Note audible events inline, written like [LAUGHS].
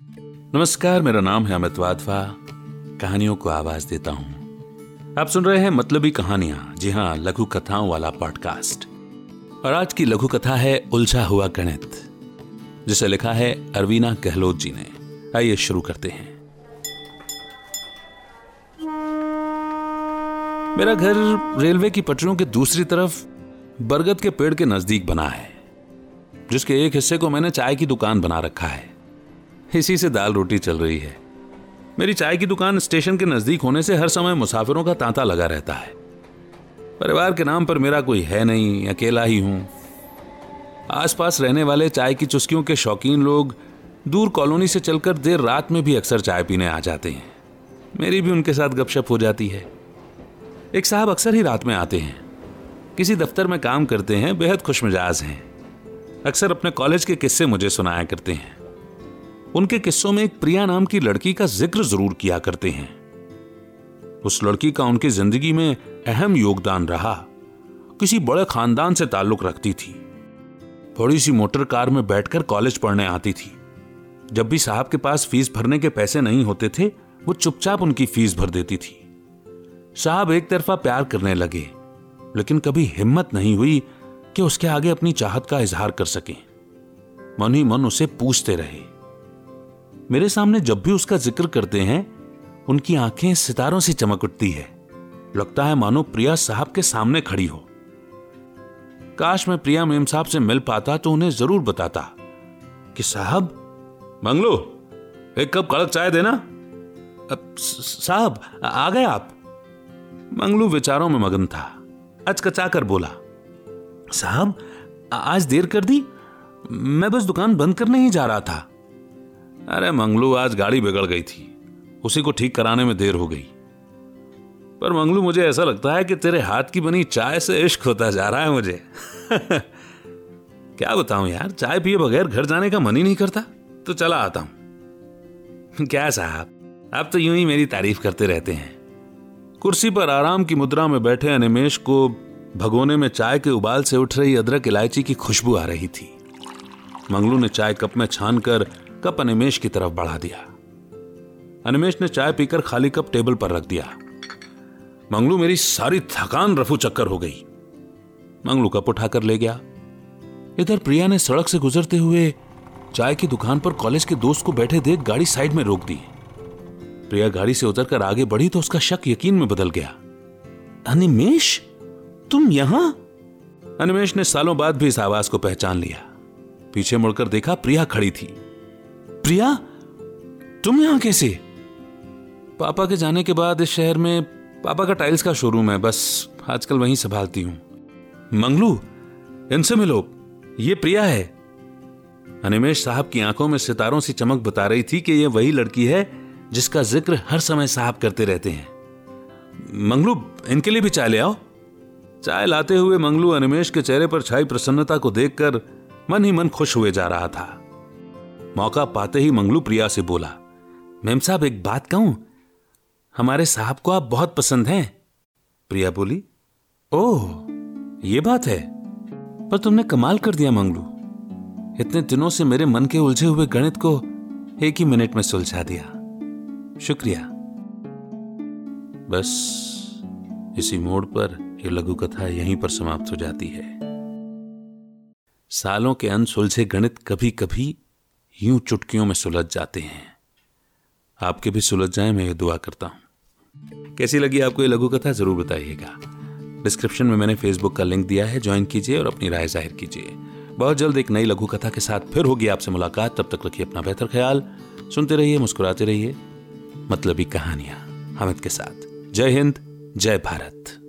नमस्कार, मेरा नाम है अमित वाधवा। कहानियों को आवाज़ देता हूँ। आप सुन रहे हैं मतलबी कहानियाँ। जी हाँ, लघु कथाओं वाला पॉडकास्ट और आज की लघु कथा है उलझा हुआ गणित, जिसे लिखा है अरवीना गहलोत जी ने। आइए शुरू करते हैं। मेरा घर रेलवे की पटरियों के दूसरी तरफ़ बरगद के पेड़ के नज़दीक बना है, जिसके एक हिस्से को मैंने चाय की दुकान बना रखा है। इसी से दाल रोटी चल रही है। मेरी चाय की दुकान स्टेशन के नज़दीक होने से हर समय मुसाफिरों का तांता लगा रहता है। परिवार के नाम पर मेरा कोई है नहीं, अकेला ही हूँ। आसपास रहने वाले चाय की चुस्कियों के शौकीन लोग दूर कॉलोनी से चलकर देर रात में भी अक्सर चाय पीने आ जाते हैं। मेरी भी उनके साथ गपशप हो जाती है। एक साहब अक्सर ही रात में आते हैं। किसी दफ्तर में काम करते हैं, बेहद खुशमिजाज हैं। अक्सर अपने कॉलेज के किस्से मुझे सुनाया करते हैं। उनके किस्सों में एक प्रिया नाम की लड़की का ज़िक्र ज़रूर किया करते हैं। उस लड़की का उनकी ज़िंदगी में अहम योगदान रहा। किसी बड़े खानदान से ताल्लुक रखती थी। थोड़ी सी मोटर कार में बैठकर कॉलेज पढ़ने आती थी। जब भी साहब के पास फ़ीस भरने के पैसे नहीं होते थे, वो चुपचाप उनकी फ़ीस भर देती थी। साहब एक तरफा प्यार करने लगे, लेकिन कभी हिम्मत नहीं हुई कि उसके आगे अपनी चाहत का इजहार कर सके। मन ही मन उसे पूछते रहे। मेरे सामने जब भी उसका ज़िक्र करते हैं, उनकी आँखें सितारों से चमक उठती है। लगता है मानो प्रिया साहब के सामने खड़ी हो। काश मैं प्रिया मेम साहब से मिल पाता तो उन्हें ज़रूर बताता। कि साहब मंगलू एक कप कड़क चाय देना। साहब, आ गए आप। मंगलू विचारों में मगन था। अचकचा कर बोला, साहब आज देर कर दी? मैं बस दुकान बंद करने ही जा रहा था। अरे मंगलू, आज गाड़ी बिगड़ गई थी। उसी को ठीक कराने में देर हो गई। पर मंगलू, मुझे ऐसा लगता है कि तेरे हाथ की बनी चाय से इश्क होता जा रहा है मुझे। [LAUGHS] क्या बताऊँ यार, चाय पिए बगैर घर जाने का मन ही नहीं करता। तो चला आता हूँ। [LAUGHS] क्या साहब आप तो यूँ ही मेरी तारीफ़ करते रहते हैं। कुर्सी पर आराम की मुद्रा में बैठे अनिमेश को भगोने में चाय के उबाल से उठ रही अदरक इलायची की खुशबू आ रही थी। मंगलू ने चाय कप में छान कर कप अनिमेश की तरफ़ बढ़ा दिया। अनिमेश ने चाय पीकर खाली कप टेबल पर रख दिया। मंगलू, मेरी सारी थकान रफू चक्कर हो गई। मंगलू कप उठाकर ले गया। इधर प्रिया ने सड़क से गुजरते हुए चाय की दुकान पर कॉलेज के दोस्त को बैठे देख गाड़ी साइड में रोक दी। प्रिया गाड़ी से उतरकर आगे बढ़ी तो उसका शक यकीन में बदल गया। अनिमेश? तुम यहाँ? अनिमेश ने सालों बाद भी इस आवाज़ को पहचान लिया। पीछे मुड़कर देखा प्रिया खड़ी थी। प्रिया, तुम यहाँ कैसे? पापा के जाने के बाद इस शहर में पापा का टाइल्स का शोरूम है, बस आजकल वहीं संभालती हूँ। मंगलू, इनसे मिलो, ये प्रिया है। अनिमेश साहब की आँखों में सितारों सी चमक बता रही थी कि यह वही लड़की है जिसका ज़िक्र हर समय साहब करते रहते हैं। मंगलू, इनके लिए भी चाय ले आओ। चाय लाते हुए मंगलू अनिमेश के चेहरे पर छाई प्रसन्नता को देखकर मन ही मन खुश हुए जा रहा था। मौका पाते ही मंगलू प्रिया से बोला, मेम साहब, एक बात कहूँ? हमारे साहब को आप बहुत पसंद हैं. प्रिया बोली, ओह, ये बात है? पर तुमने कमाल कर दिया मंगलू। इतने दिनों से मेरे मन के उलझे हुए गणित को एक ही मिनट में सुलझा दिया। शुक्रिया। बस, इसी मोड़ पर यह लघु कथा यहीं पर समाप्त हो जाती है। सालों के अनसुलझे गणित कभी कभी यूँ चुटकियों में सुलझ जाते हैं। आपके भी सुलझ जाए, मैं ये दुआ करता हूँ। कैसी लगी आपको ये लघु कथा? ज़रूर बताइएगा। डिस्क्रिप्शन में मैंने फेसबुक का लिंक दिया है, ज्वाइन कीजिए और अपनी राय ज़ाहिर कीजिए। बहुत जल्द एक नई लघु कथा के साथ फिर होगी आपसे मुलाकात। तब तक रखिए अपना बेहतर ख्याल। सुनते रहिए, मुस्कुराते रहिए। मतलबी कहानियाँ हमिद के साथ। जय हिंद, जय भारत।